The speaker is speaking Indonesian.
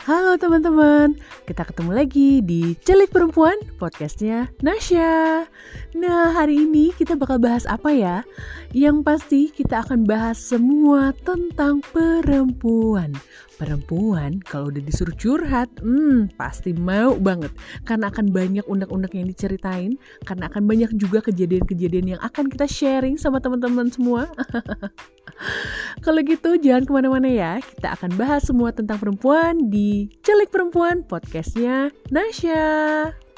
Halo teman-teman, kita ketemu lagi di Celik Perempuan, podcastnya Nasya. Nah, hari ini kita bakal bahas apa ya? Yang pasti kita akan bahas semua tentang perempuan. Perempuan kalau udah disuruh curhat, hmm, pasti mau banget. Karena akan banyak undang-undang yang diceritain, karena akan banyak juga kejadian-kejadian yang akan kita sharing sama teman-teman semua. Kalau gitu jangan ke mana-mana ya, kita akan bahas semua tentang perempuan di Celik Perempuan podcastnya Nasya.